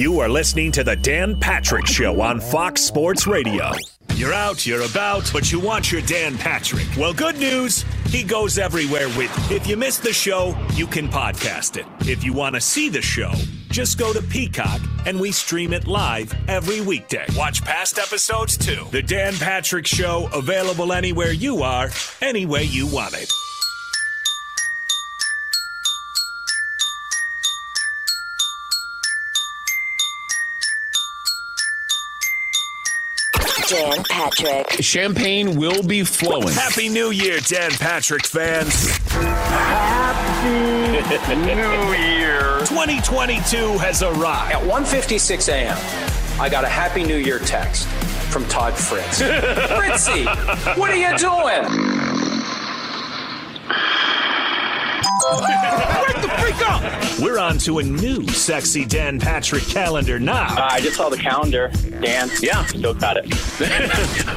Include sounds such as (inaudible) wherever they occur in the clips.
You are listening to the Dan Patrick Show on Fox Sports Radio. You're out, you're about, but you want your Dan Patrick. Well, good news. He goes everywhere with. you. If you missed the show, you can podcast it. If you want to see the show, just go to Peacock and we stream it live every weekday. Watch past episodes too. The Dan Patrick Show, available anywhere you are, any way you want it. Dan Patrick. Champagne will be flowing. Happy New Year, Dan Patrick fans. Happy New Year. 2022 has arrived. At 1:56 a.m., I got a Happy New Year text from Todd Fritz. (laughs) Fritzy, what are you doing? Wake the freak up! We're on to a new sexy Dan Patrick calendar now. Uh, I just saw the calendar. Dan, yeah, still got it.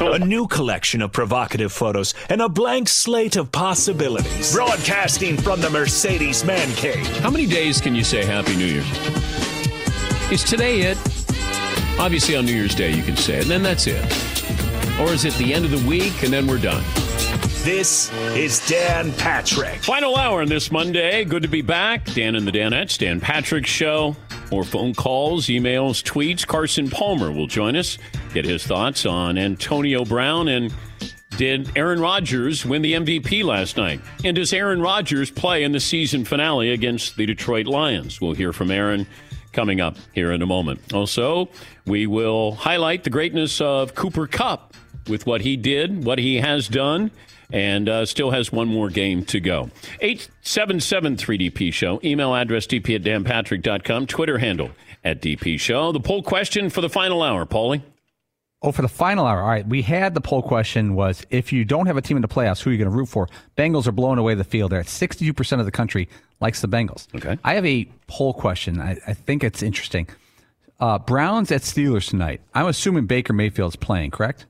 (laughs) a new collection of provocative photos and a blank slate of possibilities. Broadcasting from the Mercedes Man Cave. How many days can you say Happy New Year? Is today it? Obviously, on New Year's Day, you can say it, and then that's it. Or is it the end of the week and then we're done? This is Dan Patrick. Final hour on this Monday. Good to be back. Dan and the Danettes, Dan Patrick Show. More phone calls, emails, tweets. Carson Palmer will join us, get his thoughts on Antonio Brown and did Aaron Rodgers win the MVP last night? And does Aaron Rodgers play in the season finale against the Detroit Lions? We'll hear from Aaron coming up here in a moment. Also, we will highlight the greatness of Cooper Kupp with what he did, what he has done and uh, still has one more game to go. 877 3DP Show. Email address dp at danpatrick.com. Twitter handle at DP Show. The poll question for the final hour, Paulie. Oh, for the final hour. All right. We had the poll question was if you don't have a team in the playoffs, who are you going to root for? Bengals are blowing away the field. They're at 62% of the country likes the Bengals. Okay. I have a poll question. I, I think it's interesting. Uh, Browns at Steelers tonight. I'm assuming Baker Mayfield's playing, correct?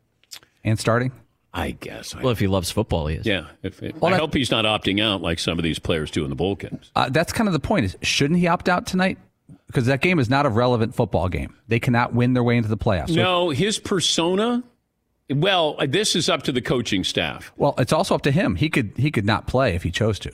And starting? I guess. Well, if he loves football, he is. Yeah. If, if, well, I that, hope he's not opting out like some of these players do in the bowl games. Uh, that's kind of the point. Is shouldn't he opt out tonight? Because that game is not a relevant football game. They cannot win their way into the playoffs. So no, his persona. Well, this is up to the coaching staff. Well, it's also up to him. He could he could not play if he chose to.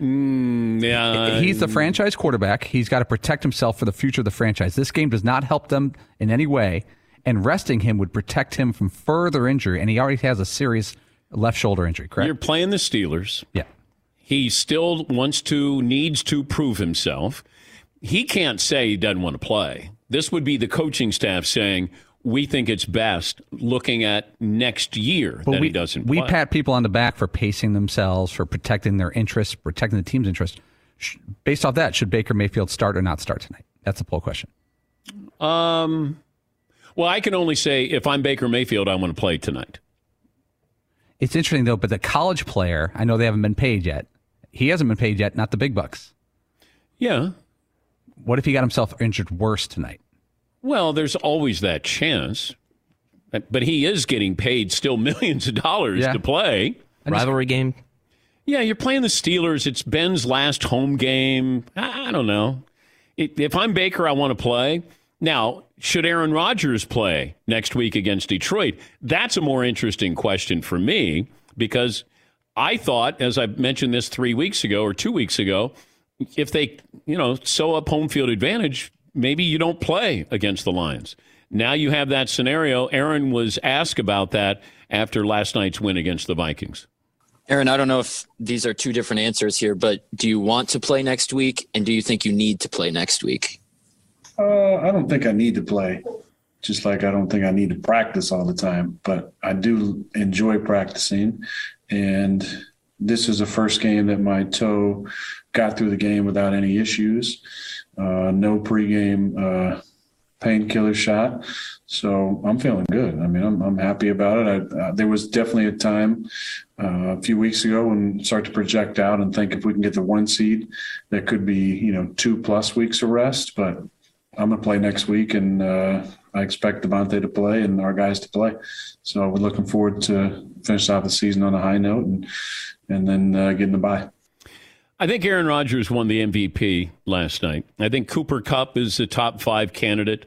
Mm, yeah, he's the franchise quarterback. He's got to protect himself for the future of the franchise. This game does not help them in any way and resting him would protect him from further injury. And he already has a serious left shoulder injury, correct? You're playing the Steelers. Yeah. He still wants to, needs to prove himself. He can't say he doesn't want to play. This would be the coaching staff saying, we think it's best looking at next year but that we, he doesn't We play. pat people on the back for pacing themselves, for protecting their interests, protecting the team's interest. Based off that, should Baker Mayfield start or not start tonight? That's the poll question. Um, well, I can only say if I'm Baker Mayfield, I want to play tonight. It's interesting though, but the college player, I know they haven't been paid yet. He hasn't been paid yet, not the big bucks. Yeah. What if he got himself injured worse tonight? Well, there's always that chance. But he is getting paid still millions of dollars Yeah. to play. Rivalry game. Yeah, you're playing the Steelers. It's Ben's last home game. I, I don't know. If if I'm Baker, I want to play. Now, should Aaron Rodgers play next week against Detroit? That's a more interesting question for me because I thought, as I mentioned this three weeks ago or two weeks ago, if they, you know, sew up home field advantage, maybe you don't play against the Lions. Now you have that scenario. Aaron was asked about that after last night's win against the Vikings. Aaron, I don't know if these are two different answers here, but do you want to play next week? And do you think you need to play next week? Uh, I don't think I need to play, just like I don't think I need to practice all the time. But I do enjoy practicing. And this is the first game that my toe got through the game without any issues. Uh, no pregame uh, painkiller shot. So I'm feeling good. I mean, I'm, I'm happy about it. I, uh, there was definitely a time uh, a few weeks ago when start to project out and think if we can get the one seed, that could be you know two plus weeks of rest. But I'm gonna play next week, and uh, I expect Davante to play and our guys to play. So we're looking forward to finish off the season on a high note and and then uh, getting the bye. I think Aaron Rodgers won the MVP last night. I think Cooper Kupp is the top five candidate.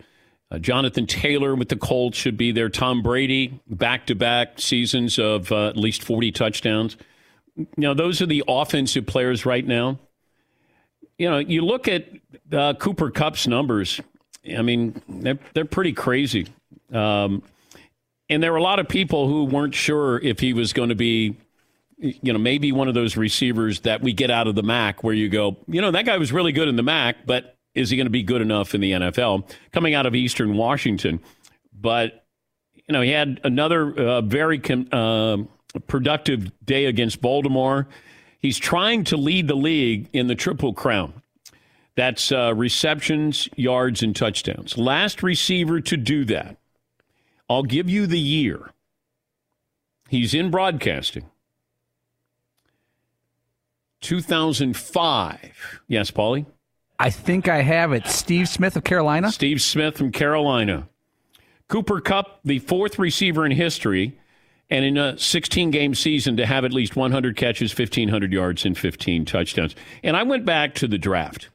Uh, Jonathan Taylor with the Colts should be there. Tom Brady, back to back seasons of uh, at least 40 touchdowns. Now, those are the offensive players right now. You know, you look at uh, Cooper Kupp's numbers, I mean, they're, they're pretty crazy. Um, and there were a lot of people who weren't sure if he was going to be, you know, maybe one of those receivers that we get out of the MAC where you go, you know, that guy was really good in the MAC, but is he going to be good enough in the NFL? Coming out of Eastern Washington, but you know he had another uh, very uh, productive day against Baltimore. He's trying to lead the league in the Triple Crown. That's uh, receptions, yards, and touchdowns. Last receiver to do that. I'll give you the year. He's in broadcasting. 2005. Yes, Paulie? I think I have it. Steve Smith of Carolina. Steve Smith from Carolina. Cooper Kupp, the fourth receiver in history, and in a 16 game season to have at least 100 catches, 1,500 yards, and 15 touchdowns. And I went back to the draft.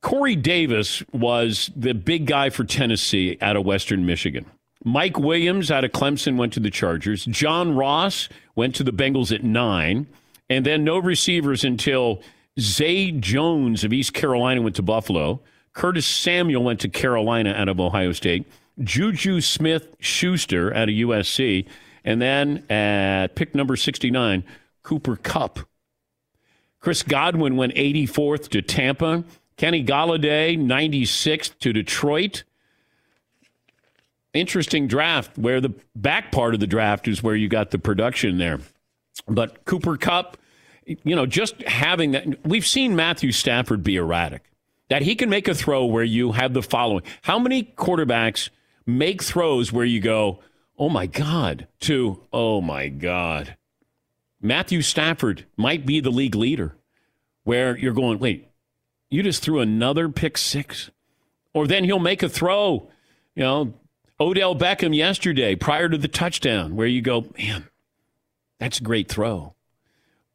Corey Davis was the big guy for Tennessee out of Western Michigan. Mike Williams out of Clemson went to the Chargers. John Ross went to the Bengals at nine. And then no receivers until Zay Jones of East Carolina went to Buffalo. Curtis Samuel went to Carolina out of Ohio State. Juju Smith Schuster out of USC. And then at pick number 69, Cooper Kupp. Chris Godwin went 84th to Tampa. Kenny Golladay, 96th to Detroit. Interesting draft where the back part of the draft is where you got the production there. But Cooper Kupp, you know, just having that, we've seen Matthew Stafford be erratic. That he can make a throw where you have the following. How many quarterbacks make throws where you go, oh my God, to, oh my God? Matthew Stafford might be the league leader where you're going, wait, you just threw another pick six? Or then he'll make a throw, you know, Odell Beckham yesterday prior to the touchdown where you go, man, that's a great throw.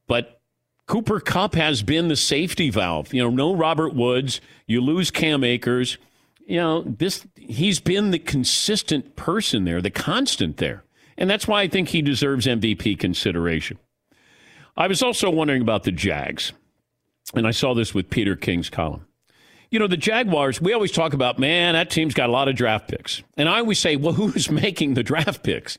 But Cooper Kupp has been the safety valve. You know, no Robert Woods. You lose Cam Akers. You know, this he's been the consistent person there, the constant there. And that's why I think he deserves MVP consideration. I was also wondering about the Jags. And I saw this with Peter King's column. You know, the Jaguars, we always talk about, man, that team's got a lot of draft picks. And I always say, well, (laughs) who's making the draft picks?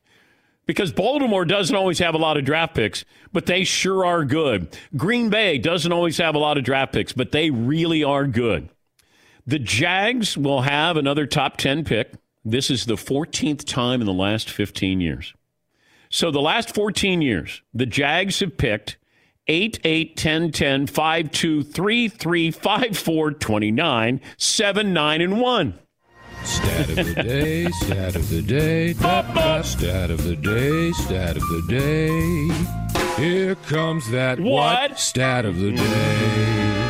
because Baltimore doesn't always have a lot of draft picks, but they sure are good. Green Bay doesn't always have a lot of draft picks, but they really are good. The Jags will have another top 10 pick. This is the 14th time in the last 15 years. So the last 14 years, the Jags have picked 8, 8, 10, 10, 5, 2, 3, 3, 5, 4, 29, 7, 9, and 1. Stat of the day, stat of the day, stat of the day, stat of the day. Here comes that what? what? Stat of the day.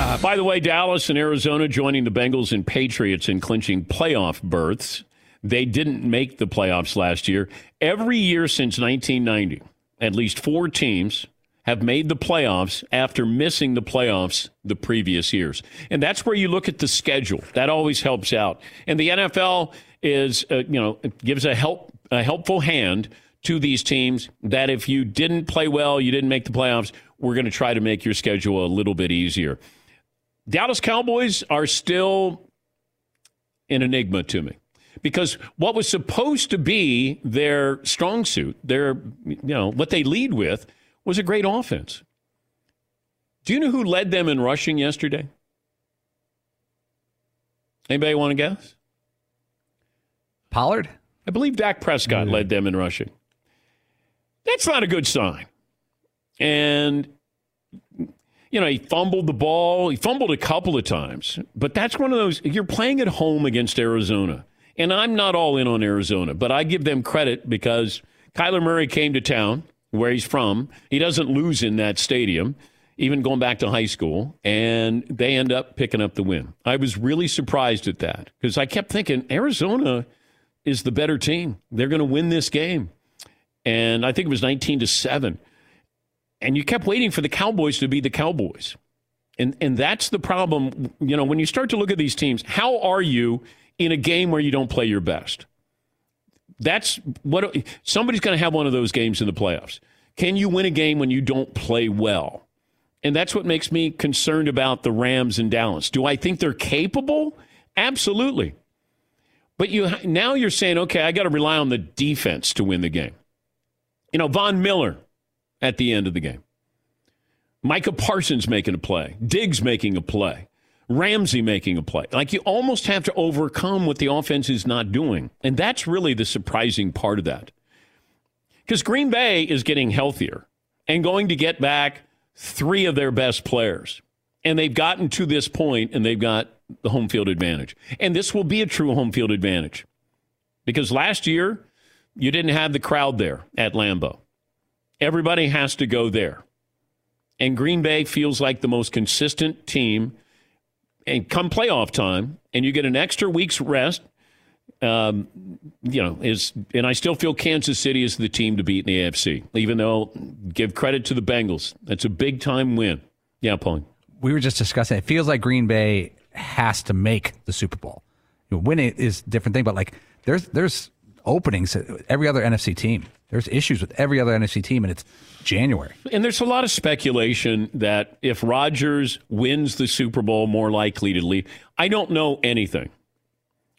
Uh, by the way, Dallas and Arizona joining the Bengals and Patriots in clinching playoff berths. They didn't make the playoffs last year. Every year since 1990, at least four teams have made the playoffs after missing the playoffs the previous years. And that's where you look at the schedule. That always helps out. And the NFL is, uh, you know, gives a help a helpful hand to these teams that if you didn't play well, you didn't make the playoffs, we're going to try to make your schedule a little bit easier. Dallas Cowboys are still an enigma to me because what was supposed to be their strong suit, their you know what they lead with, was a great offense. Do you know who led them in rushing yesterday? Anybody want to guess? Pollard? I believe Dak Prescott mm. led them in rushing. That's not a good sign. And you know, he fumbled the ball. He fumbled a couple of times, but that's one of those. You're playing at home against Arizona, and I'm not all in on Arizona, but I give them credit because Kyler Murray came to town where he's from. He doesn't lose in that stadium, even going back to high school, and they end up picking up the win. I was really surprised at that because I kept thinking Arizona is the better team. They're going to win this game, and I think it was 19 to seven and you kept waiting for the Cowboys to be the Cowboys. And and that's the problem, you know, when you start to look at these teams, how are you in a game where you don't play your best? That's what somebody's going to have one of those games in the playoffs. Can you win a game when you don't play well? And that's what makes me concerned about the Rams in Dallas. Do I think they're capable? Absolutely. But you now you're saying, okay, I got to rely on the defense to win the game. You know, Von Miller, at the end of the game. Micah Parsons making a play, Diggs making a play, Ramsey making a play. Like you almost have to overcome what the offense is not doing. And that's really the surprising part of that. Because Green Bay is getting healthier and going to get back three of their best players. And they've gotten to this point and they've got the home field advantage. And this will be a true home field advantage. Because last year, you didn't have the crowd there at Lambeau. Everybody has to go there. And Green Bay feels like the most consistent team. And come playoff time, and you get an extra week's rest, um, you know, is and I still feel Kansas City is the team to beat in the AFC. Even though, give credit to the Bengals, that's a big time win. Yeah, Paul. We were just discussing. It feels like Green Bay has to make the Super Bowl. You know, winning is a different thing, but like there's there's openings every other NFC team. There's issues with every other NFC team, and it's January. And there's a lot of speculation that if Rodgers wins the Super Bowl, more likely to leave. I don't know anything.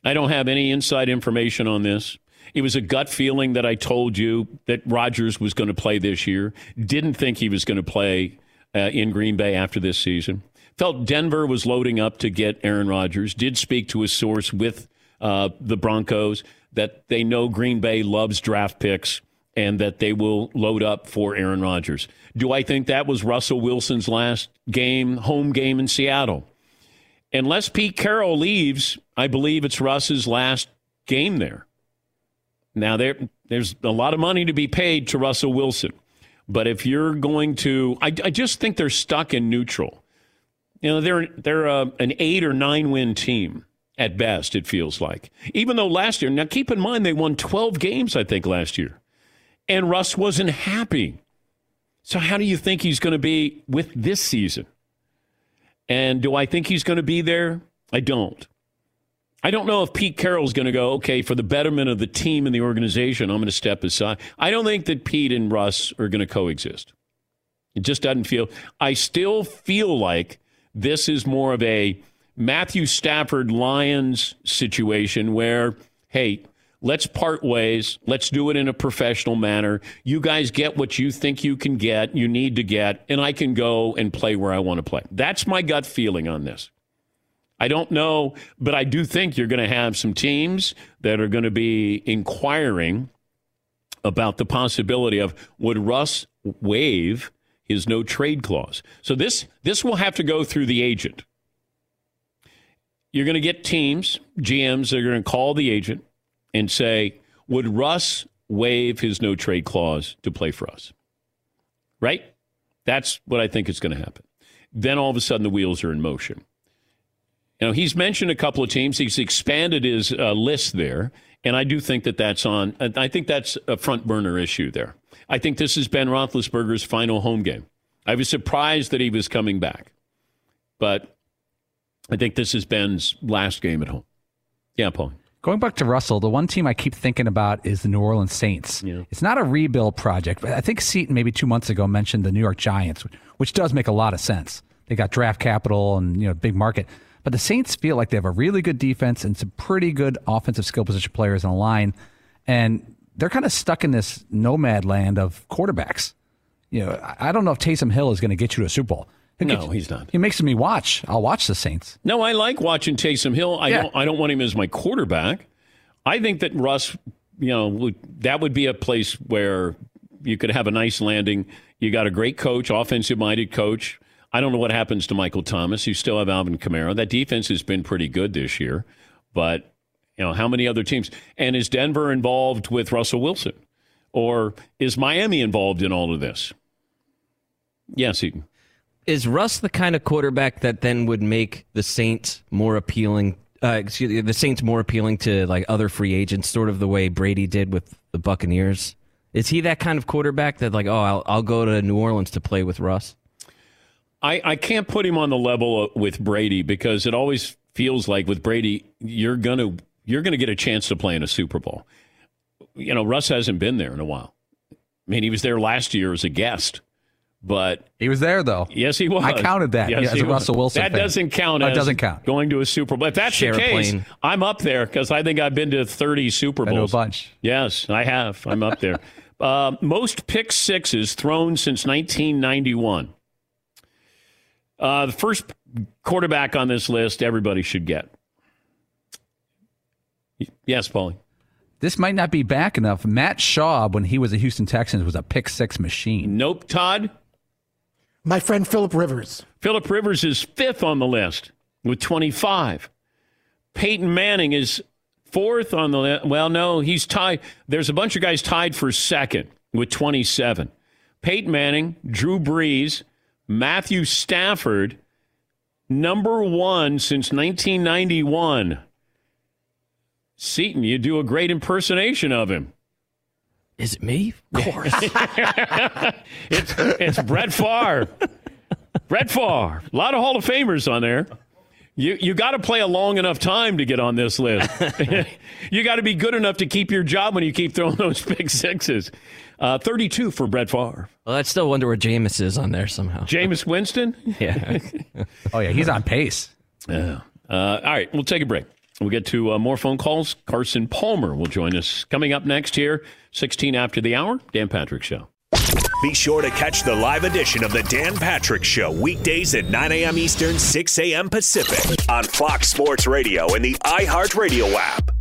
I don't have any inside information on this. It was a gut feeling that I told you that Rodgers was going to play this year. Didn't think he was going to play uh, in Green Bay after this season. Felt Denver was loading up to get Aaron Rodgers. Did speak to a source with uh, the Broncos that they know Green Bay loves draft picks and that they will load up for Aaron Rodgers. Do I think that was Russell Wilson's last game, home game in Seattle? Unless Pete Carroll leaves, I believe it's Russ's last game there. Now there there's a lot of money to be paid to Russell Wilson. But if you're going to I, I just think they're stuck in neutral. You know, they're they're a, an 8 or 9 win team at best it feels like. Even though last year, now keep in mind they won 12 games I think last year and Russ wasn't happy. So, how do you think he's going to be with this season? And do I think he's going to be there? I don't. I don't know if Pete Carroll's going to go, okay, for the betterment of the team and the organization, I'm going to step aside. I don't think that Pete and Russ are going to coexist. It just doesn't feel. I still feel like this is more of a Matthew Stafford Lions situation where, hey, Let's part ways. Let's do it in a professional manner. You guys get what you think you can get, you need to get, and I can go and play where I want to play. That's my gut feeling on this. I don't know, but I do think you're going to have some teams that are going to be inquiring about the possibility of would Russ waive his no trade clause. So this this will have to go through the agent. You're going to get teams, GMs, that are going to call the agent and say, would Russ waive his no trade clause to play for us? Right? That's what I think is going to happen. Then all of a sudden the wheels are in motion. You know, he's mentioned a couple of teams. He's expanded his uh, list there, and I do think that that's on. I think that's a front burner issue there. I think this is Ben Roethlisberger's final home game. I was surprised that he was coming back, but I think this is Ben's last game at home. Yeah, Paul. Going back to Russell, the one team I keep thinking about is the New Orleans Saints. Yeah. It's not a rebuild project, but I think Seton maybe two months ago mentioned the New York Giants, which does make a lot of sense. They got draft capital and you know big market, but the Saints feel like they have a really good defense and some pretty good offensive skill position players on the line, and they're kind of stuck in this nomad land of quarterbacks. You know, I I don't know if Taysom Hill is going to get you to a Super Bowl. No, he's not. He makes me watch. I'll watch the Saints. No, I like watching Taysom Hill. I Yeah. don't. I don't want him as my quarterback. I think that Russ, you know, would, that would be a place where you could have a nice landing. You got a great coach, offensive-minded coach. I don't know what happens to Michael Thomas. You still have Alvin Kamara. That defense has been pretty good this year, but you know how many other teams? And is Denver involved with Russell Wilson, or is Miami involved in all of this? Yes, Eaton. Is Russ the kind of quarterback that then would make the Saints more appealing? Uh, excuse me, the Saints more appealing to like other free agents, sort of the way Brady did with the Buccaneers. Is he that kind of quarterback that like, oh, I'll, I'll go to New Orleans to play with Russ? I, I can't put him on the level with Brady because it always feels like with Brady you're gonna you're gonna get a chance to play in a Super Bowl. You know, Russ hasn't been there in a while. I mean, he was there last year as a guest, but He was there though. yes, he was. I counted that Yes, yeah, as a. Russell Wilson. That fan. doesn't count. That doesn't count. Going to a Super Bowl. If that's Share the case. I'm up there because I think I've been to 30 Super Been to a Bowls. bunch. Yes, I have. I'm up there. (laughs) uh, most pick sixes thrown since 1991. Uh, the first quarterback on this list, everybody should get. Yes, Paulie. This might not be back enough. Matt Schaub, when he was a Houston Texans, was a pick six machine. Nope, Todd. My friend Philip Rivers. Philip Rivers is fifth on the list with 25. Peyton Manning is fourth on the list. Well, no, he's tied. There's a bunch of guys tied for second with 27. Peyton Manning, Drew Brees, Matthew Stafford, number one since 1991. Seton, you do a great impersonation of him. Is it me? Of course. (laughs) It's it's Brett Favre. Brett Favre. A lot of Hall of Famers on there. You you got to play a long enough time to get on this list. (laughs) you got to be good enough to keep your job when you keep throwing (laughs) those big sixes. Uh, Thirty-two for Brett Favre. well, I still wonder where Jameis is on there somehow. Jameis Winston. yeah. Oh yeah, he's on pace. Yeah. Uh, all right, we'll take a break. We'll get to uh, more phone calls. Carson Palmer will join us coming up next here, 16 after the hour. Dan Patrick Show. Be sure to catch the live edition of the Dan Patrick Show weekdays at 9 a.m. Eastern, 6 a.m. Pacific on Fox Sports Radio and the iHeartRadio app.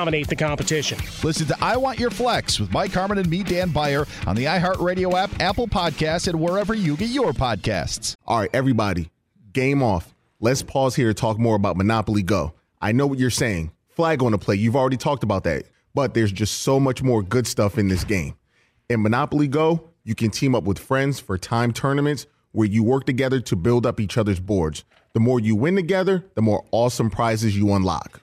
dominate the competition. Listen to I Want Your Flex with Mike Harmon and me, Dan Beyer, on the iHeartRadio app, Apple Podcasts, and wherever you get your podcasts. All right, everybody, game off. Let's pause here to talk more about Monopoly Go. I know what you're saying. Flag on the play. You've already talked about that. But there's just so much more good stuff in this game. In Monopoly Go, you can team up with friends for time tournaments where you work together to build up each other's boards. The more you win together, the more awesome prizes you unlock.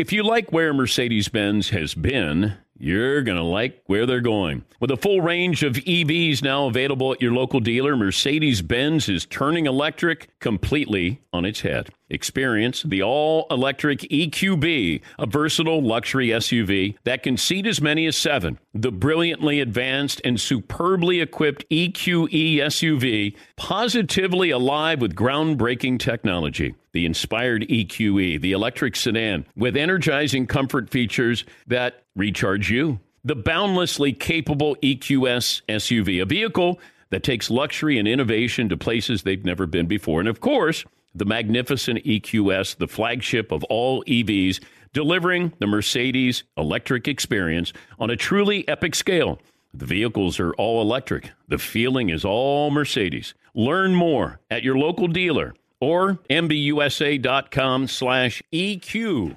If you like where Mercedes Benz has been, you're going to like where they're going. With a full range of EVs now available at your local dealer, Mercedes Benz is turning electric completely on its head. Experience the all electric EQB, a versatile luxury SUV that can seat as many as seven. The brilliantly advanced and superbly equipped EQE SUV, positively alive with groundbreaking technology. The inspired EQE, the electric sedan, with energizing comfort features that recharge you. The boundlessly capable EQS SUV, a vehicle that takes luxury and innovation to places they've never been before. And of course, the magnificent EQS, the flagship of all EVs, delivering the Mercedes electric experience on a truly epic scale. The vehicles are all electric. The feeling is all Mercedes. Learn more at your local dealer or mbusa.com slash EQ.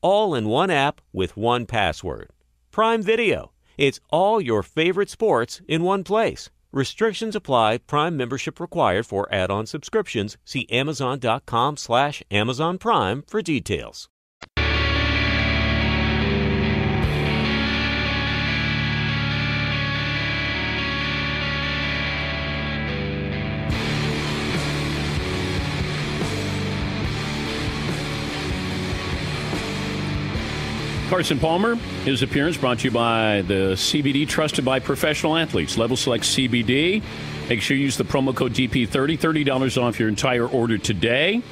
All in one app with one password. Prime Video. It's all your favorite sports in one place. Restrictions apply. Prime membership required for add-on subscriptions. See Amazon.com slash Amazon Prime for details. Carson Palmer, his appearance brought to you by the CBD trusted by professional athletes. Level Select CBD. Make sure you use the promo code DP30, $30 off your entire order today.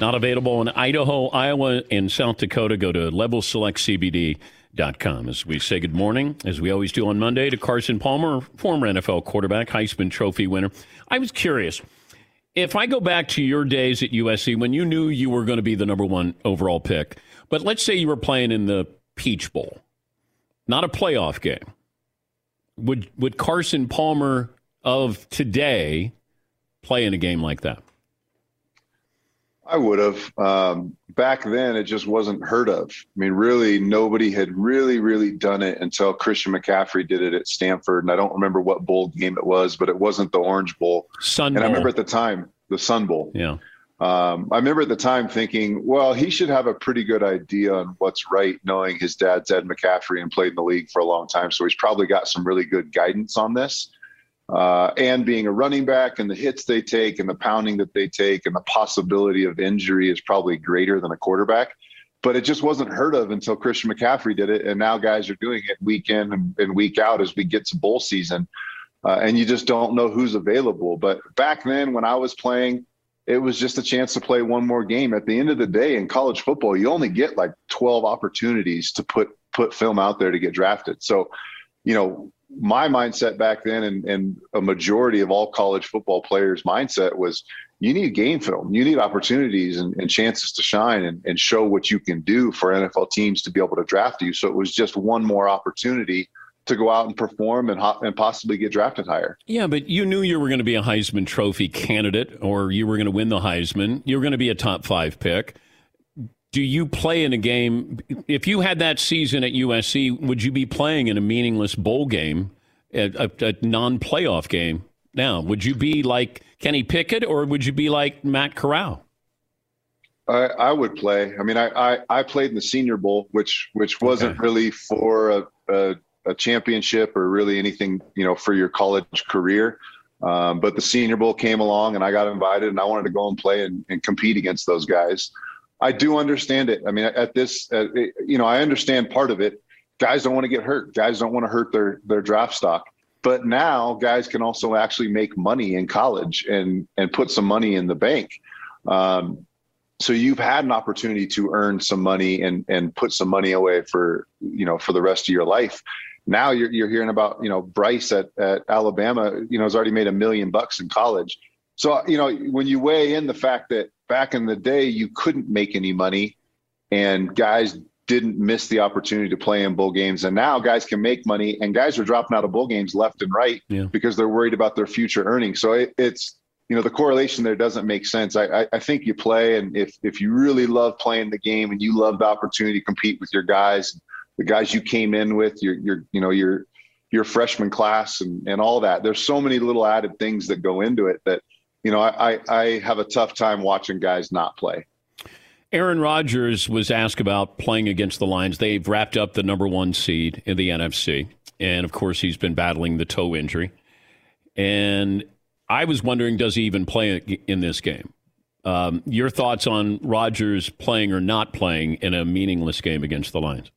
Not available in Idaho, Iowa, and South Dakota. Go to levelselectcbd.com. As we say good morning, as we always do on Monday, to Carson Palmer, former NFL quarterback, Heisman Trophy winner. I was curious. If I go back to your days at USC when you knew you were going to be the number one overall pick, but let's say you were playing in the Peach Bowl, not a playoff game. Would would Carson Palmer of today play in a game like that? I would have. Um, back then, it just wasn't heard of. I mean, really, nobody had really, really done it until Christian McCaffrey did it at Stanford. And I don't remember what bowl game it was, but it wasn't the Orange Bowl. Sun Bowl. and I remember at the time, the Sun Bowl. Yeah. Um, I remember at the time thinking, well, he should have a pretty good idea on what's right, knowing his dad's Ed McCaffrey and played in the league for a long time. So he's probably got some really good guidance on this. Uh, and being a running back and the hits they take and the pounding that they take and the possibility of injury is probably greater than a quarterback. But it just wasn't heard of until Christian McCaffrey did it. And now guys are doing it week in and, and week out as we get to bowl season. Uh, and you just don't know who's available. But back then, when I was playing, it was just a chance to play one more game. At the end of the day, in college football, you only get like 12 opportunities to put put film out there to get drafted. So, you know, my mindset back then and, and a majority of all college football players' mindset was you need game film. You need opportunities and, and chances to shine and, and show what you can do for NFL teams to be able to draft you. So it was just one more opportunity to go out and perform and, ho- and possibly get drafted higher. Yeah, but you knew you were going to be a Heisman Trophy candidate or you were going to win the Heisman. You were going to be a top five pick. do you play in a game? If you had that season at USC, would you be playing in a meaningless bowl game, a, a, a non-playoff game? Now, would you be like Kenny Pickett, or would you be like Matt Corral? I, I would play. I mean, I, I, I played in the Senior Bowl, which which wasn't Okay. really for a, a, a championship or really anything, you know, for your college career. Um, but the Senior Bowl came along, and I got invited, and I wanted to go and play and, and compete against those guys. I do understand it. I mean, at this, you know, I understand part of it. Guys don't want to get hurt. Guys don't want to hurt their their draft stock. But now, guys can also actually make money in college and and put some money in the bank. Um, so you've had an opportunity to earn some money and and put some money away for you know for the rest of your life now you're, you're hearing about you know bryce at, at alabama you know has already made a million bucks in college so you know when you weigh in the fact that back in the day you couldn't make any money and guys didn't miss the opportunity to play in bowl games and now guys can make money and guys are dropping out of bowl games left and right Yeah. because they're worried about their future earnings so it, it's you know the correlation there doesn't make sense. I, I, I think you play, and if if you really love playing the game and you love the opportunity to compete with your guys, the guys you came in with, your your you know your your freshman class and and all that. There's so many little added things that go into it that you know I I, have a tough time watching guys not play. Aaron Rodgers was asked about playing against the Lions. They've wrapped up the number one seed in the NFC. And of course, he's been battling the toe injury. And I was wondering, does he even play in this game? Um, your thoughts on Rodgers playing or not playing in a meaningless game against the Lions?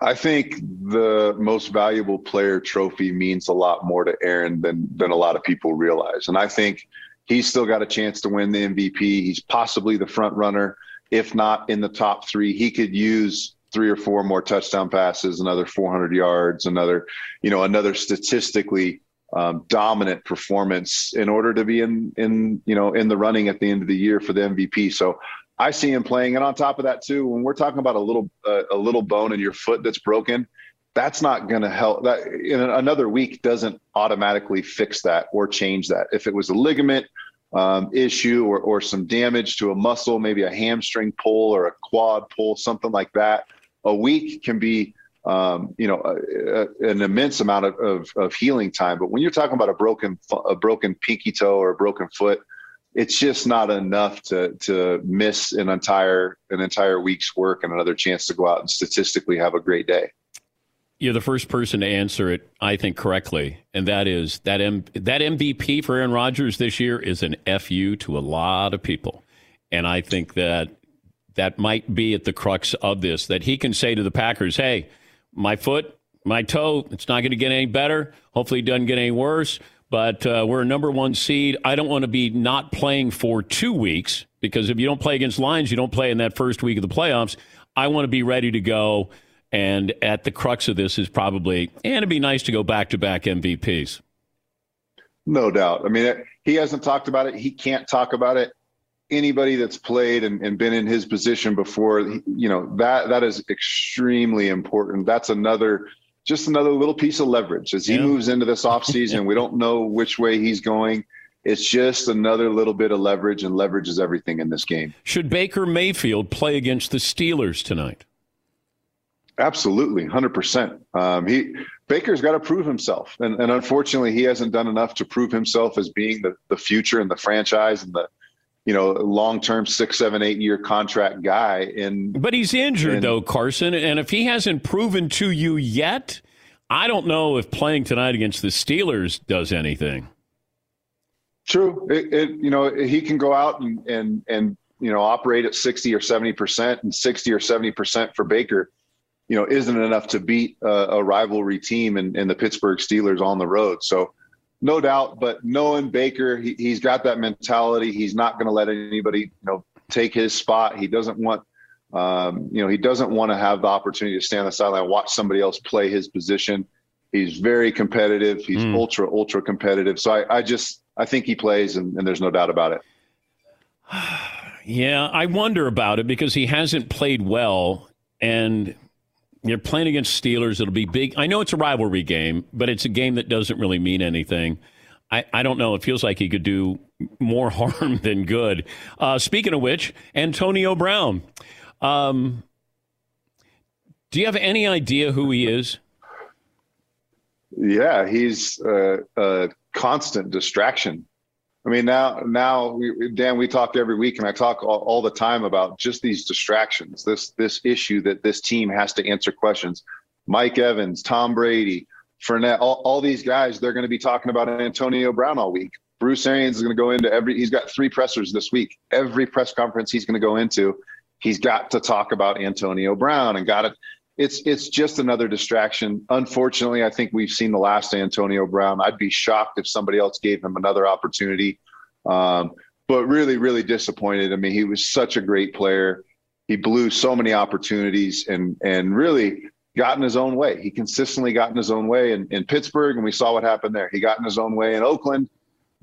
I think the most valuable player trophy means a lot more to Aaron than than a lot of people realize. And I think he's still got a chance to win the MVP. He's possibly the front runner, if not in the top three. He could use three or four more touchdown passes, another 400 yards, another, you know, another statistically um, dominant performance in order to be in in you know in the running at the end of the year for the MVP. So I see him playing, and on top of that too, when we're talking about a little uh, a little bone in your foot that's broken, that's not going to help. That in another week doesn't automatically fix that or change that. If it was a ligament um, issue or or some damage to a muscle, maybe a hamstring pull or a quad pull, something like that, a week can be um, you know, a, a, an immense amount of, of, of healing time. But when you're talking about a broken a broken pinky toe or a broken foot, it's just not enough to to miss an entire an entire week's work and another chance to go out and statistically have a great day. You're the first person to answer it, I think, correctly, and that is that M- that MVP for Aaron Rodgers this year is an fu to a lot of people, and I think that that might be at the crux of this. That he can say to the Packers, "Hey, my foot, my toe, it's not going to get any better. Hopefully, it doesn't get any worse." But uh, we're a number one seed. I don't want to be not playing for two weeks because if you don't play against Lions, you don't play in that first week of the playoffs. I want to be ready to go. And at the crux of this is probably, and it'd be nice to go back to back MVPs. No doubt. I mean, he hasn't talked about it. He can't talk about it. Anybody that's played and, and been in his position before, you know, that that is extremely important. That's another, just another little piece of leverage as he Yeah. moves into this offseason. we don't know which way he's going. It's just another little bit of leverage, and leverage is everything in this game. Should Baker Mayfield play against the Steelers tonight? Absolutely, hundred percent. Um, he Baker's got to prove himself, and, and unfortunately, he hasn't done enough to prove himself as being the, the future and the franchise and the you know long term six, seven, eight year contract guy. In But he's injured, And- though, Carson. And if he hasn't proven to you yet, I don't know if playing tonight against the Steelers does anything. True, it, it you know he can go out and and and you know operate at sixty or seventy percent, and sixty or seventy percent for Baker, you know, isn't enough to beat a, a rivalry team and, and the Pittsburgh Steelers on the road. So, no doubt. But knowing Baker, he, he's got that mentality. He's not going to let anybody you know take his spot. He doesn't want. Um, you know, he doesn't want to have the opportunity to stand on the sideline and watch somebody else play his position. He's very competitive. He's ultra, ultra competitive. So I, I just, I think he plays, and, and there's no doubt about it. (sighs) Yeah, I wonder about it because he hasn't played well, and you're playing against Steelers. It'll be big. I know it's a rivalry game, but it's a game that doesn't really mean anything. I, I don't know. It feels like he could do more (laughs) harm than good. Uh, speaking of which, Antonio Brown. Um, do you have any idea who he is? Yeah, he's a, a constant distraction. I mean, now, now, we, Dan, we talk every week, and I talk all, all, the time about just these distractions. This this issue that this team has to answer questions. Mike Evans, Tom Brady, Fournette, all, all these guys, they're going to be talking about Antonio Brown all week. Bruce Arians is going to go into every. He's got three pressers this week. Every press conference he's going to go into, he's got to talk about Antonio Brown and got it. It's it's just another distraction. Unfortunately, I think we've seen the last Antonio Brown. I'd be shocked if somebody else gave him another opportunity. Um, but really, really disappointed. I mean, he was such a great player. He blew so many opportunities and and really got in his own way. He consistently got in his own way in, in Pittsburgh, and we saw what happened there. He got in his own way in Oakland,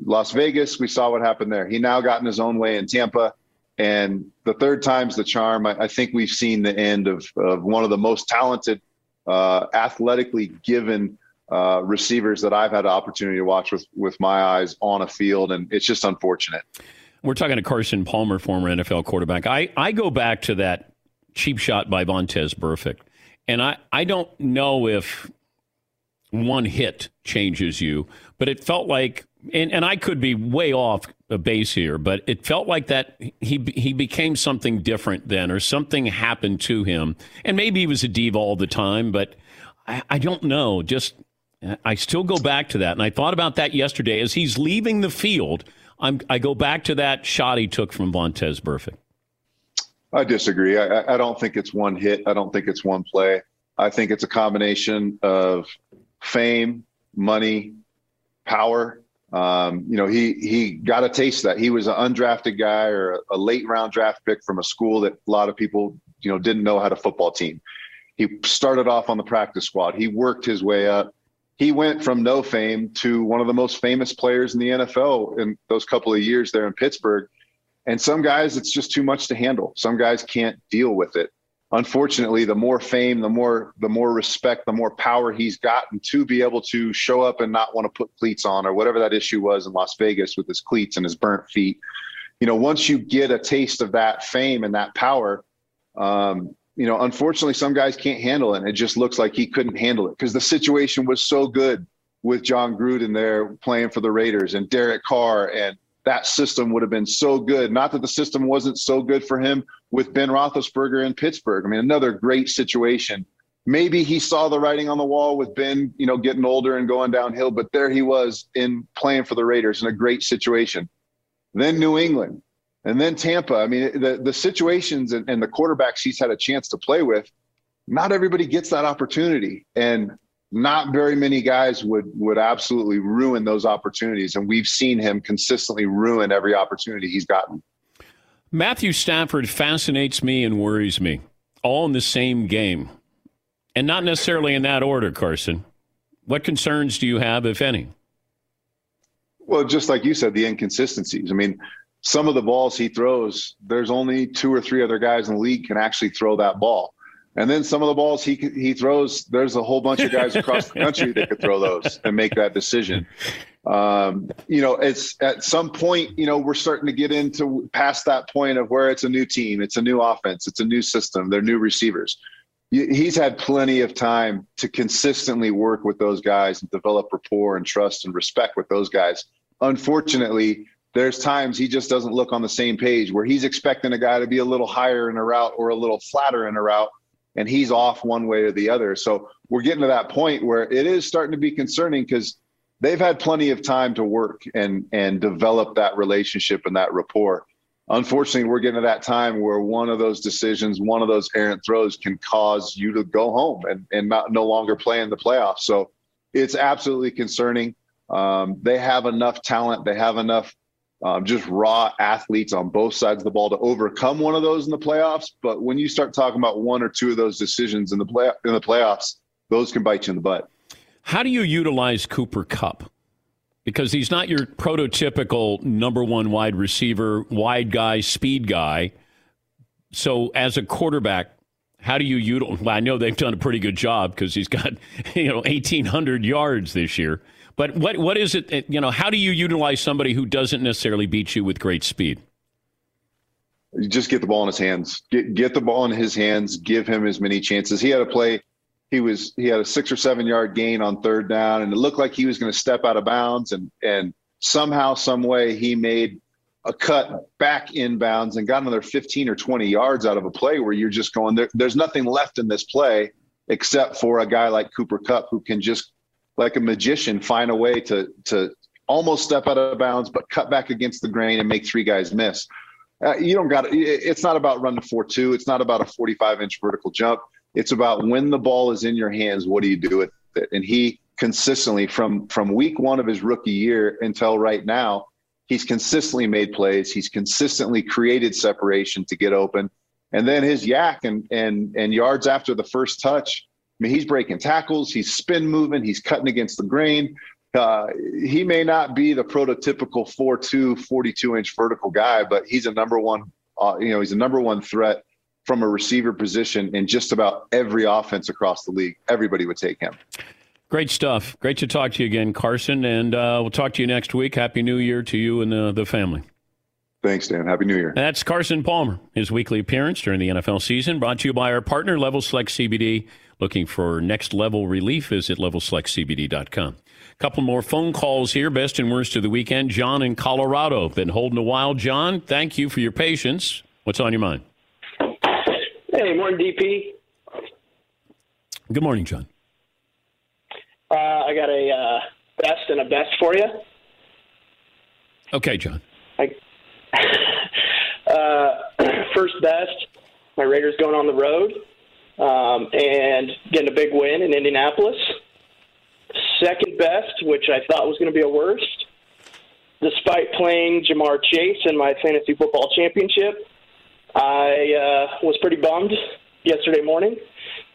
Las Vegas. We saw what happened there. He now got in his own way in Tampa. And the third time's the charm. I, I think we've seen the end of, of one of the most talented, uh, athletically given uh, receivers that I've had the opportunity to watch with with my eyes on a field, and it's just unfortunate. We're talking to Carson Palmer, former NFL quarterback. I, I go back to that cheap shot by Vontaze Burfict, and I, I don't know if one hit changes you, but it felt like and, and I could be way off a base here, but it felt like that he he became something different then, or something happened to him, and maybe he was a diva all the time, but I, I don't know. Just I still go back to that, and I thought about that yesterday as he's leaving the field. I'm, I go back to that shot he took from Vontaze Burfict. I disagree. I, I don't think it's one hit. I don't think it's one play. I think it's a combination of fame, money, power, um, you know, he he got a taste of that. He was an undrafted guy or a, a, late round draft pick from a school that a lot of people, you know, didn't know had a football team. He started off on the practice squad. He worked his way up. He went from no fame to one of the most famous players in the NFL in those couple of years there in Pittsburgh. And some guys, it's just too much to handle. Some guys can't deal with it unfortunately, the more fame, the more the more respect, the more power he's gotten to be able to show up and not want to put cleats on or whatever that issue was in Las Vegas with his cleats and his burnt feet. You know, once you get a taste of that fame and that power, um, you know, unfortunately, some guys can't handle it. And it just looks like he couldn't handle it because the situation was so good with Jon Gruden there playing for the Raiders and Derek Carr and that system would have been so good. Not that the system wasn't so good for him with Ben Roethlisberger in Pittsburgh. I mean, another great situation. Maybe he saw the writing on the wall with Ben, you know, getting older and going downhill, but there he was in playing for the Raiders in a great situation. Then New England, and then Tampa. I mean, the the situations and, and the quarterbacks he's had a chance to play with. Not everybody gets that opportunity, and not very many guys would would absolutely ruin those opportunities. And we've seen him consistently ruin every opportunity he's gotten. Matthew stafford fascinates me and worries me all in the same game. And not necessarily in that order carson. What concerns do you have if any? Well just like you said the inconsistencies. I mean some of the balls he throws there's only two or three other guys in the league can actually throw that ball and then some of the balls he he throws, there's a whole bunch of guys across the country that could throw those and make that decision. Um, you know, it's at some point, you know, we're starting to get into past that point of where it's a new team, it's a new offense, it's a new system, they're new receivers. He's had plenty of time to consistently work with those guys and develop rapport and trust and respect with those guys. Unfortunately, there's times he just doesn't look on the same page where he's expecting a guy to be a little higher in a route or a little flatter in a route and he's off one way or the other. So we're getting to that point where it is starting to be concerning because they've had plenty of time to work and and develop that relationship and that rapport. Unfortunately, we're getting to that time where one of those decisions, one of those errant throws can cause you to go home and, and not no longer play in the playoffs. So it's absolutely concerning. Um, they have enough talent. They have enough um, just raw athletes on both sides of the ball to overcome one of those in the playoffs. But when you start talking about one or two of those decisions in the play in the playoffs, those can bite you in the butt. How do you utilize Cooper Kupp? Because he's not your prototypical number one wide receiver, wide guy, speed guy. So as a quarterback, how do you utilize? Well, I know they've done a pretty good job because he's got (laughs) you know eighteen hundred yards this year. But what what is it? You know, how do you utilize somebody who doesn't necessarily beat you with great speed? You just get the ball in his hands. Get get the ball in his hands. Give him as many chances. He had a play. He was he had a six or seven yard gain on third down, and it looked like he was going to step out of bounds, and and somehow, some way, he made a cut back inbounds and got another 15 or 20 yards out of a play where you're just going there, there's nothing left in this play except for a guy like Cooper Kupp who can just like a magician find a way to to almost step out of bounds but cut back against the grain and make three guys miss. Uh, you don't got it's not about running 4-2, it's not about a 45 inch vertical jump. It's about when the ball is in your hands, what do you do with it? And he consistently from from week 1 of his rookie year until right now He's consistently made plays. He's consistently created separation to get open. And then his YAC and and and yards after the first touch. Mean, he's breaking tackles. He's spin moving. He's cutting against the grain. Uh, he may not be the prototypical 4'2", 42 inch vertical guy, but he's a number one. Uh, you know, he's a number one threat from a receiver position in just about every offense across the league. Everybody would take him. Great stuff. Great to talk to you again, Carson. And uh, we'll talk to you next week. Happy New Year to you and the, the family. Thanks, Dan. Happy New Year. That's Carson Palmer. His weekly appearance during the NFL season brought to you by our partner, Level Select CBD. Looking for next level relief, visit levelselectcbd.com. A couple more phone calls here. Best and worst of the weekend. John in Colorado. Been holding a while. John, thank you for your patience. What's on your mind? Hey, morning, DP. Good morning, John. Uh, I got a uh, best and a best for you. Okay, John. (laughs) Uh, (clears throat) first best, my Raiders going on the road um, and getting a big win in Indianapolis. Second best, which I thought was going to be a worst, despite playing Ja'Marr Chase in my fantasy football championship, I uh, was pretty bummed yesterday morning,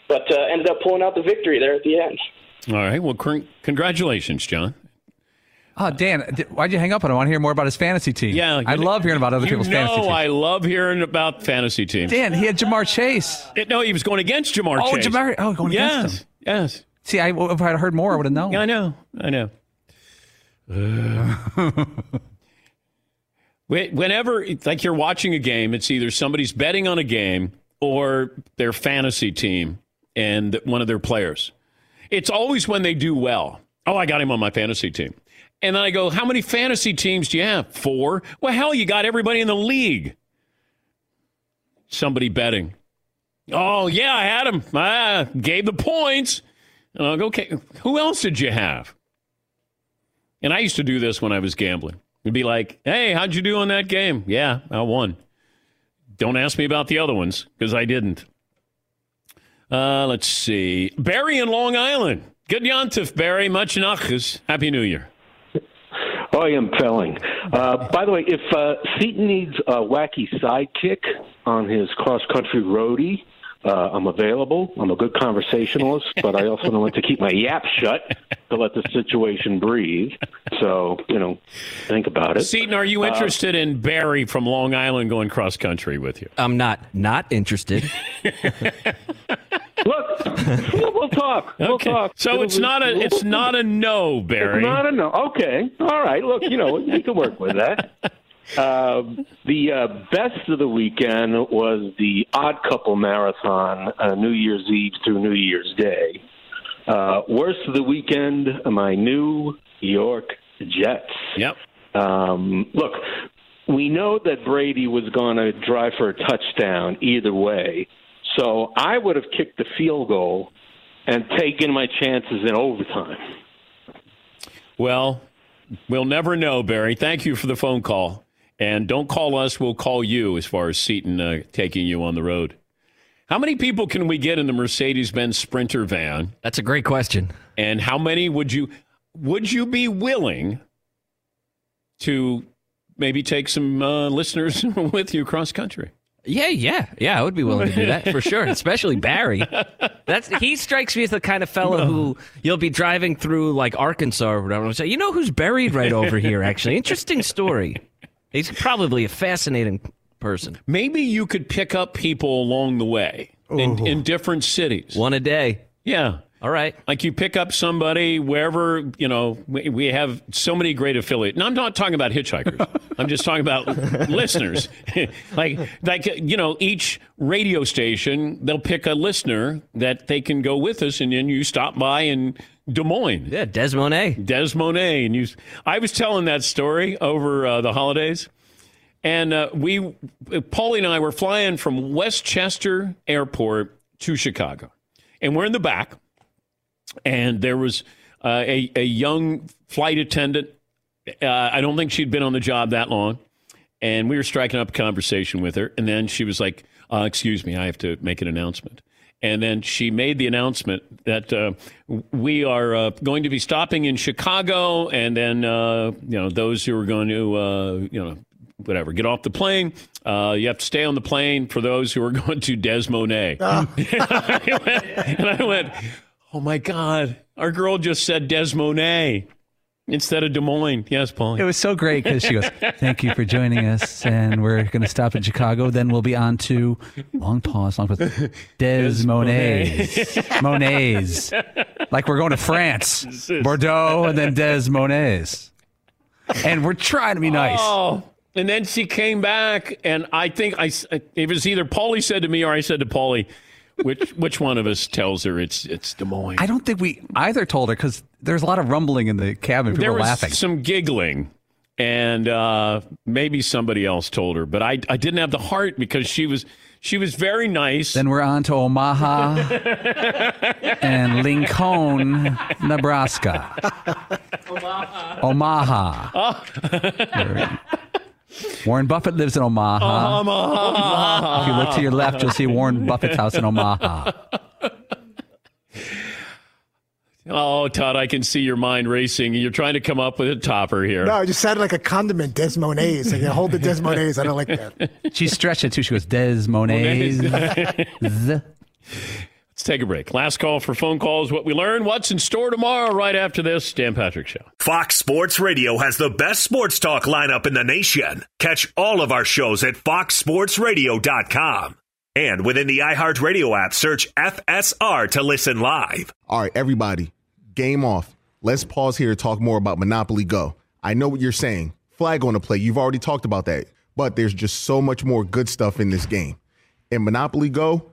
but uh, ended up pulling out the victory there at the end. All right. Well, congratulations, John. Oh, Dan, why'd you hang up on him? I want to hear more about his fantasy team. Yeah, I love hearing about other people's know fantasy teams. Oh, I love hearing about fantasy teams. Dan, he had Ja'Marr Chase. It- no, he was going against Ja'Marr Oh, Chase. Ja'Marr. Oh, going yes, against him. Yes. See, I, if I had heard more, I would have known. Yeah, I know. I know. (laughs) Wh- Whenever, like you're watching a game, it's either somebody's betting on a game or their fantasy team and one of their players. It's always when they do well. Oh, I got him on my fantasy team. And then I go, How many fantasy teams do you have? Four? Well, hell, you got everybody in the league. Somebody betting. Oh, yeah, I had him. I gave the points. And I'll go, Okay, who else did you have? And I used to do this when I was gambling. It'd be like, Hey, how'd you do on that game? Yeah, I won. Don't ask me about the other ones because I didn't. Uh, let's see. Barry in Long Island. Good Yontif, Barry. Much nachas. Happy New Year. I am felling. Uh, by the way, if uh, Seton needs a wacky sidekick on his cross country roadie, uh, I'm available. I'm a good conversationalist, but I also know when to keep my yap shut to let the situation breathe. So, you know, think about it. Seton, are you Uh, interested in Barry from Long Island going cross country with you? I'm not not interested. Look, we'll, we'll talk. We'll Okay. talk. So It'll it's be- not a we'll- it's not a no, Barry. It's not a no. Okay. All right. Look, you know, you can work with that. Um, the uh, best of the weekend was the Odd Couple Marathon, uh, New Year's Eve through New Year's Day. Uh, worst of the weekend, my New York Jets. Yep. Um, look, we know that Brady was going to drive for a touchdown either way, so I would have kicked the field goal and taken my chances in overtime. Well, we'll never know, Barry. Thank you for the phone call. And don't call us, we'll call you as far as Seton uh, taking you on the road. How many people can we get in the Mercedes Benz Sprinter van? That's a great question. And how many would you would you be willing to maybe take some uh, listeners (laughs) with you cross country? Yeah, yeah, yeah. I would be willing to do that for sure, especially Barry. That's he strikes me as the kind of fellow who you'll be driving through like Arkansas or whatever, and say, you know, who's buried right over here? Actually, interesting story. He's probably a fascinating person. Maybe you could pick up people along the way in, in different cities. One a day. Yeah. All right. Like you pick up somebody wherever, you know, we, we have so many great affiliates. Now, I'm not talking about hitchhikers. (laughs) I'm just talking about listeners. (laughs) like, like, you know, each radio station, they'll pick a listener that they can go with us, and then you stop by in Des Moines. Yeah, Des Moines. Des Moines. And you, I was telling that story over uh, the holidays. And uh, we, Paulie and I were flying from Westchester Airport to Chicago. And we're in the back and there was uh, a, a young flight attendant. Uh, I don't think she'd been on the job that long. And we were striking up a conversation with her. And then she was like, uh, Excuse me, I have to make an announcement. And then she made the announcement that uh, we are uh, going to be stopping in Chicago. And then, uh, you know, those who are going to, you know, whatever, get off the plane. Uh, you have to stay on the plane for those who are (laughs) going to Des Moines. (laughs) and, I went, and I went, oh my God, our girl just said Des Moines instead of Des Moines. Yes, Paul. It was so great because she goes, "Thank you for joining us, and we're going to stop in Chicago. Then we'll be on to long pause, long pause, Des, Des Monets, Monets, like we're going to France, Bordeaux, and then Des Monets, and we're trying to be nice." Oh. And then she came back, and I think I it was either Paulie said to me or I said to Paulie, which which one of us tells her it's it's Des Moines? I don't think we either told her because there's a lot of rumbling in the cabin. People there was laughing. some giggling, and uh, maybe somebody else told her, but I I didn't have the heart because she was she was very nice. Then we're on to Omaha (laughs) and Lincoln, Nebraska. Omaha. Omaha. Oh. (laughs) Warren Buffett lives in Omaha. Omaha. If you look to your left, you'll see Warren Buffett's house in Omaha. Oh, Todd, I can see your mind racing. You're trying to come up with a topper here. No, it just sounded like a condiment, Des Moines. Like, you hold the Des Moines. I don't like that. She stretched it too. She goes, Des Moines. Let's (laughs) take a break. Last call for phone calls. What we learned, what's in store tomorrow, right after this Dan Patrick Show. Fox Sports Radio has the best sports talk lineup in the nation. Catch all of our shows at foxsportsradio.com. And within the iHeartRadio app, search FSR to listen live. All right, everybody, game off. Let's pause here to talk more about Monopoly Go. I know what you're saying. Flag on the play. You've already talked about that. But there's just so much more good stuff in this game. In Monopoly Go,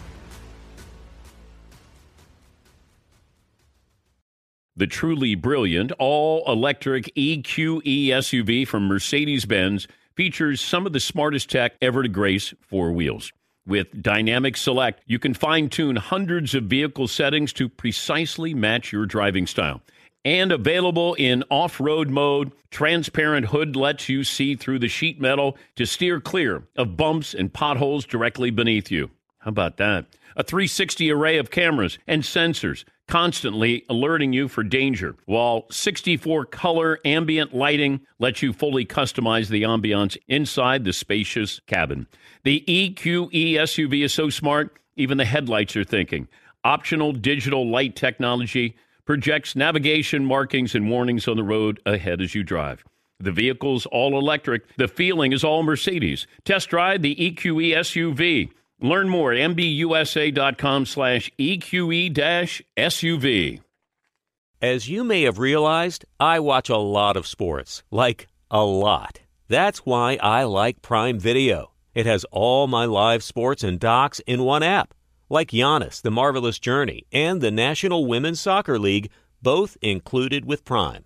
The truly brilliant all electric EQE SUV from Mercedes Benz features some of the smartest tech ever to grace four wheels. With Dynamic Select, you can fine tune hundreds of vehicle settings to precisely match your driving style. And available in off road mode, transparent hood lets you see through the sheet metal to steer clear of bumps and potholes directly beneath you. How about that? A 360 array of cameras and sensors constantly alerting you for danger, while 64 color ambient lighting lets you fully customize the ambiance inside the spacious cabin. The EQE SUV is so smart, even the headlights are thinking. Optional digital light technology projects navigation markings and warnings on the road ahead as you drive. The vehicle's all electric. The feeling is all Mercedes. Test drive the EQE SUV. Learn more at mbusa.com slash EQE SUV. As you may have realized, I watch a lot of sports. Like, a lot. That's why I like Prime Video. It has all my live sports and docs in one app. Like Giannis, The Marvelous Journey, and the National Women's Soccer League, both included with Prime.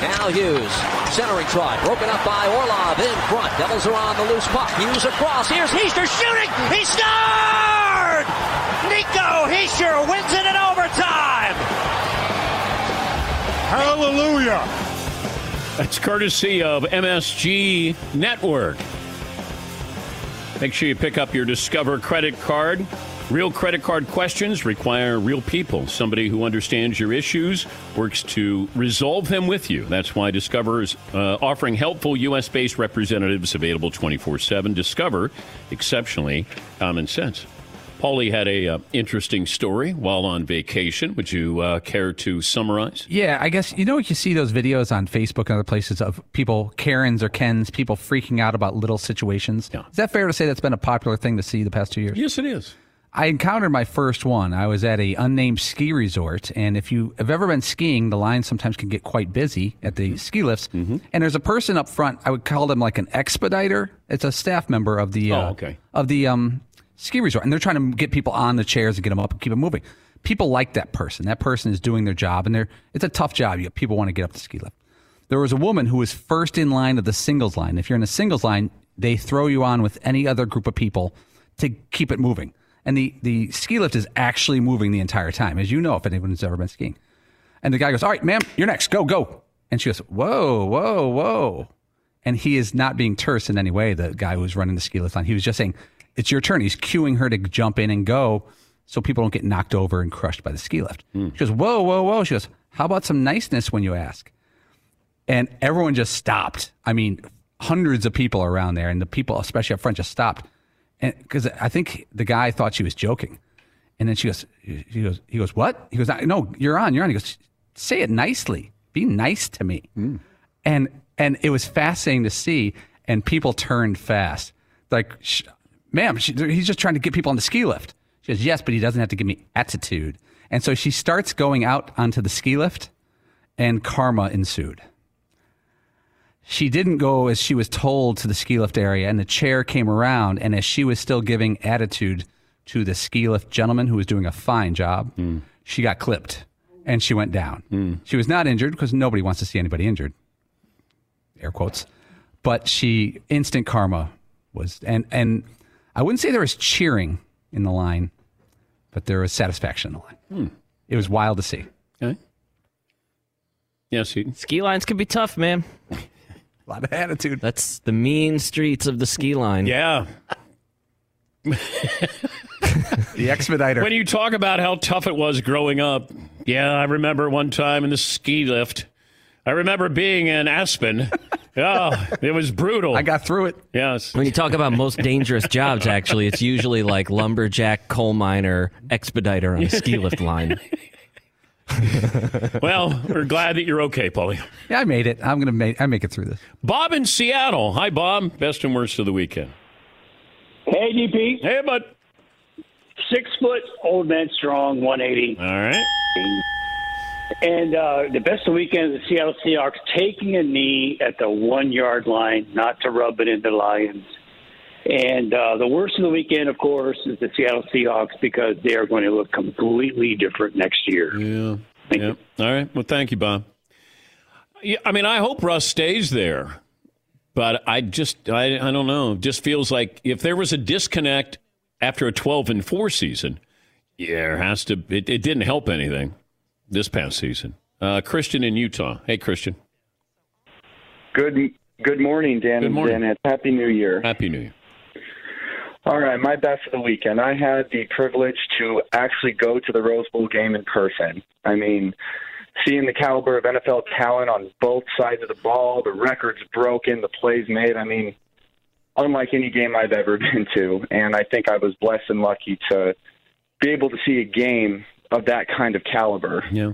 Now Hughes, centering try, broken up by Orlov in front. Devils are on the loose puck. Hughes across. Here's Hischier shooting. He scored! Nico Hischier wins it in overtime. Hallelujah. That's courtesy of MSG Network. Make sure you pick up your Discover credit card. Real credit card questions require real people, somebody who understands your issues, works to resolve them with you. That's why Discover is uh, offering helpful U.S. based representatives available 24 7. Discover exceptionally common sense. Paulie had a uh, interesting story while on vacation. Would you uh, care to summarize? Yeah, I guess you know you see those videos on Facebook and other places of people, Karens or Kens, people freaking out about little situations. Yeah. Is that fair to say that's been a popular thing to see the past two years? Yes, it is. I encountered my first one. I was at a unnamed ski resort, and if you have ever been skiing, the line sometimes can get quite busy at the ski lifts. And there's a person up front. I would call them like an expediter. It's a staff member of the Oh, uh, okay. of the um, ski resort, and they're trying to get people on the chairs and get them up and keep them moving. People like that person. That person is doing their job, and they're it's a tough job. You people want to get up the ski lift. There was a woman who was first in line of the singles line. If you're in a singles line, they throw you on with any other group of people to keep it moving. And the, the ski lift is actually moving the entire time, as you know, if anyone's ever been skiing. And the guy goes, All right, ma'am, you're next. Go, go. And she goes, Whoa, whoa, whoa. And he is not being terse in any way, the guy who was running the ski lift on, He was just saying, It's your turn. He's cueing her to jump in and go so people don't get knocked over and crushed by the ski lift. Hmm. She goes, Whoa, whoa, whoa. She goes, How about some niceness when you ask? And everyone just stopped. I mean, hundreds of people around there, and the people, especially up front, just stopped. And because I think the guy thought she was joking. And then she goes, he goes, he goes, what? He goes, no, you're on, you're on. He goes, say it nicely. Be nice to me. Mm. And and it was fascinating to see. And people turned fast. Like, ma'am, she, he's just trying to get people on the ski lift. She goes, yes, but he doesn't have to give me attitude. And so she starts going out onto the ski lift, and karma ensued. She didn't go as she was told to the ski lift area, and the chair came around. And as she was still giving attitude to the ski lift gentleman who was doing a fine job, she got clipped and she went down. She was not injured because nobody wants to see anybody injured, air quotes. But she instant karma was, and and I wouldn't say there was cheering in the line, but there was satisfaction in the line. Hmm. It was wild to see. Okay. Yes, Heaton. Ski lines can be tough, man. A (laughs) lot of attitude. That's the mean streets of the ski line. Yeah. (laughs) The expediter. When you talk about how tough it was growing up, yeah, I remember one time in the ski lift. I remember being in Aspen. (laughs) oh, it was brutal. I got through it. Yes. When you talk about most dangerous jobs, actually, it's usually like lumberjack, coal miner, expediter on a ski lift line. (laughs) well, we're glad that you're okay, Paulie. Yeah, I made it. I'm gonna make I make it through this. Bob in Seattle. Hi, Bob. Best and worst of the weekend. Hey, DP. Hey, bud. Six foot, old man strong, 180. All right. And uh, the best of the weekend is the Seattle Seahawks taking a knee at the one yard line, not to rub it into the Lions. And uh, the worst of the weekend, of course, is the Seattle Seahawks because they are going to look completely different next year. Yeah. Thank yeah. All right. Well, thank you, Bob. Yeah, I mean, I hope Russ stays there, but I just, I, I don't know. It just feels like if there was a disconnect after a 12 and 4 season, yeah, there has to, it, it didn't help anything this past season. Uh, Christian in Utah. Hey, Christian. Good good morning, Dan Good morning. and Dan. Happy New Year. Happy New Year. All right, my best of the weekend. I had the privilege to actually go to the Rose Bowl game in person. I mean, seeing the caliber of NFL talent on both sides of the ball, the records broken, the plays made. I mean, unlike any game I've ever (laughs) been to. And I think I was blessed and lucky to be able to see a game of that kind of caliber. Yeah.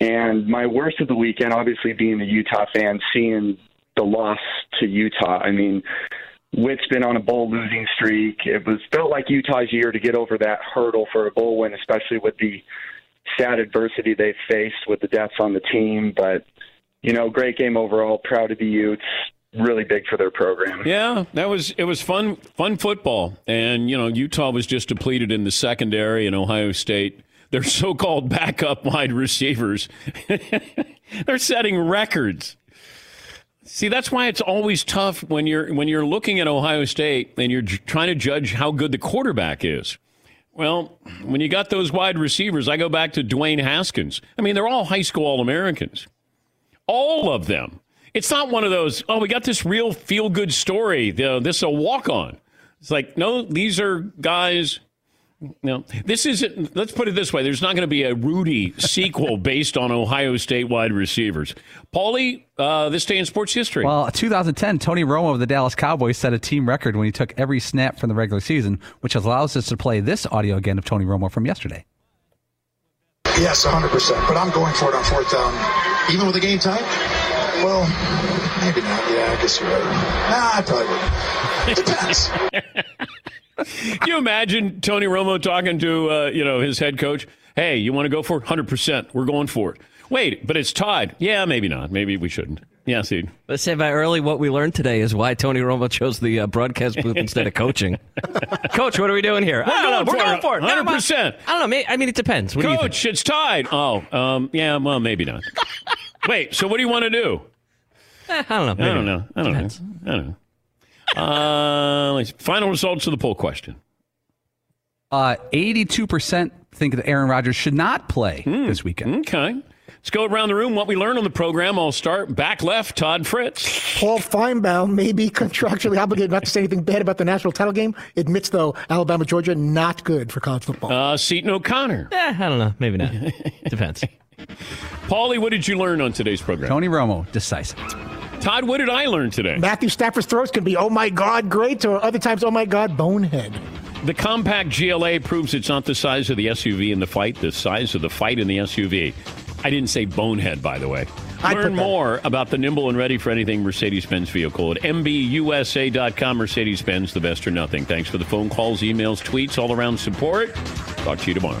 And my worst of the weekend, obviously being a Utah fan, seeing the loss to Utah. I mean, Witt's been on a bowl losing streak. It was felt like Utah's year to get over that hurdle for a bowl win, especially with the sad adversity they faced with the deaths on the team. But you know, great game overall. Proud of the Utes. Really big for their program. Yeah, that was it was fun fun football. And you know, Utah was just depleted in the secondary and Ohio State their so-called backup wide receivers (laughs) they're setting records. See, that's why it's always tough when you're when you're looking at Ohio State and you're trying to judge how good the quarterback is. Well, when you got those wide receivers, I go back to Dwayne Haskins. I mean, they're all high school All Americans. All of them. It's not one of those, oh, we got this real feel good story. The- This a walk on. It's like, no, these are guys. No, this isn't. Let's put it this way: there's not going to be a Rudy sequel (laughs) based on Ohio State wide receivers. Paulie, uh, this day in sports history. Well, 2010, Tony Romo of the Dallas Cowboys set a team record when he took every snap from the regular season, which allows us to play this audio again of Tony Romo from yesterday. Yes, 100%. But I'm going for it on fourth down. Even with the game tied? Well, maybe not. Yeah, I guess you're right. Nah, I probably would. It (laughs) depends. (laughs) Can (laughs) you imagine Tony Romo talking to uh, you know his head coach? Hey, you want to go for it? Hundred percent. We're going for it. Wait, but it's tied. Yeah, maybe not. Maybe we shouldn't. Yeah, see. Let's say by early, what we learned today is why Tony Romo chose the uh, broadcast booth (laughs) instead of coaching. Coach, what are we doing here? We're I don't know. going We're for going it. for it. Never mind. 100%. I don't know. I mean, it depends. What do you think? Coach, it's tied. Oh, um, yeah. Well, maybe not. (laughs) Wait. So what do you want to do? Eh, I don't know. I don't know. I don't Depends. know. I don't know. Uh, let's final results of the poll question. Uh, 82% think that Aaron Rodgers should not play this weekend. Okay. Let's go around the room. What we learned on the program. I'll start back left. Todd Fritz. Paul Finebaum may be contractually obligated not to say anything bad about the national title game. Admits, though, Alabama, Georgia, not good for college football. Uh, Seton O'Connor. Eh, I don't know. Maybe not. (laughs) Depends. Paulie, what did you learn on today's program? Tony Romo, decisive. Todd, what did I learn today? Matthew Stafford's throws can be, oh my God, great, or other times, oh my God, bonehead. The compact GLA proves it's not the size of the SUV in the fight, the size of the fight in the SUV. I didn't say bonehead, by the way. Learn more about the nimble and ready for anything Mercedes Benz vehicle at MBUSA.com. Mercedes Benz, the best or nothing. Thanks for the phone calls, emails, tweets, all around support. Talk to you tomorrow.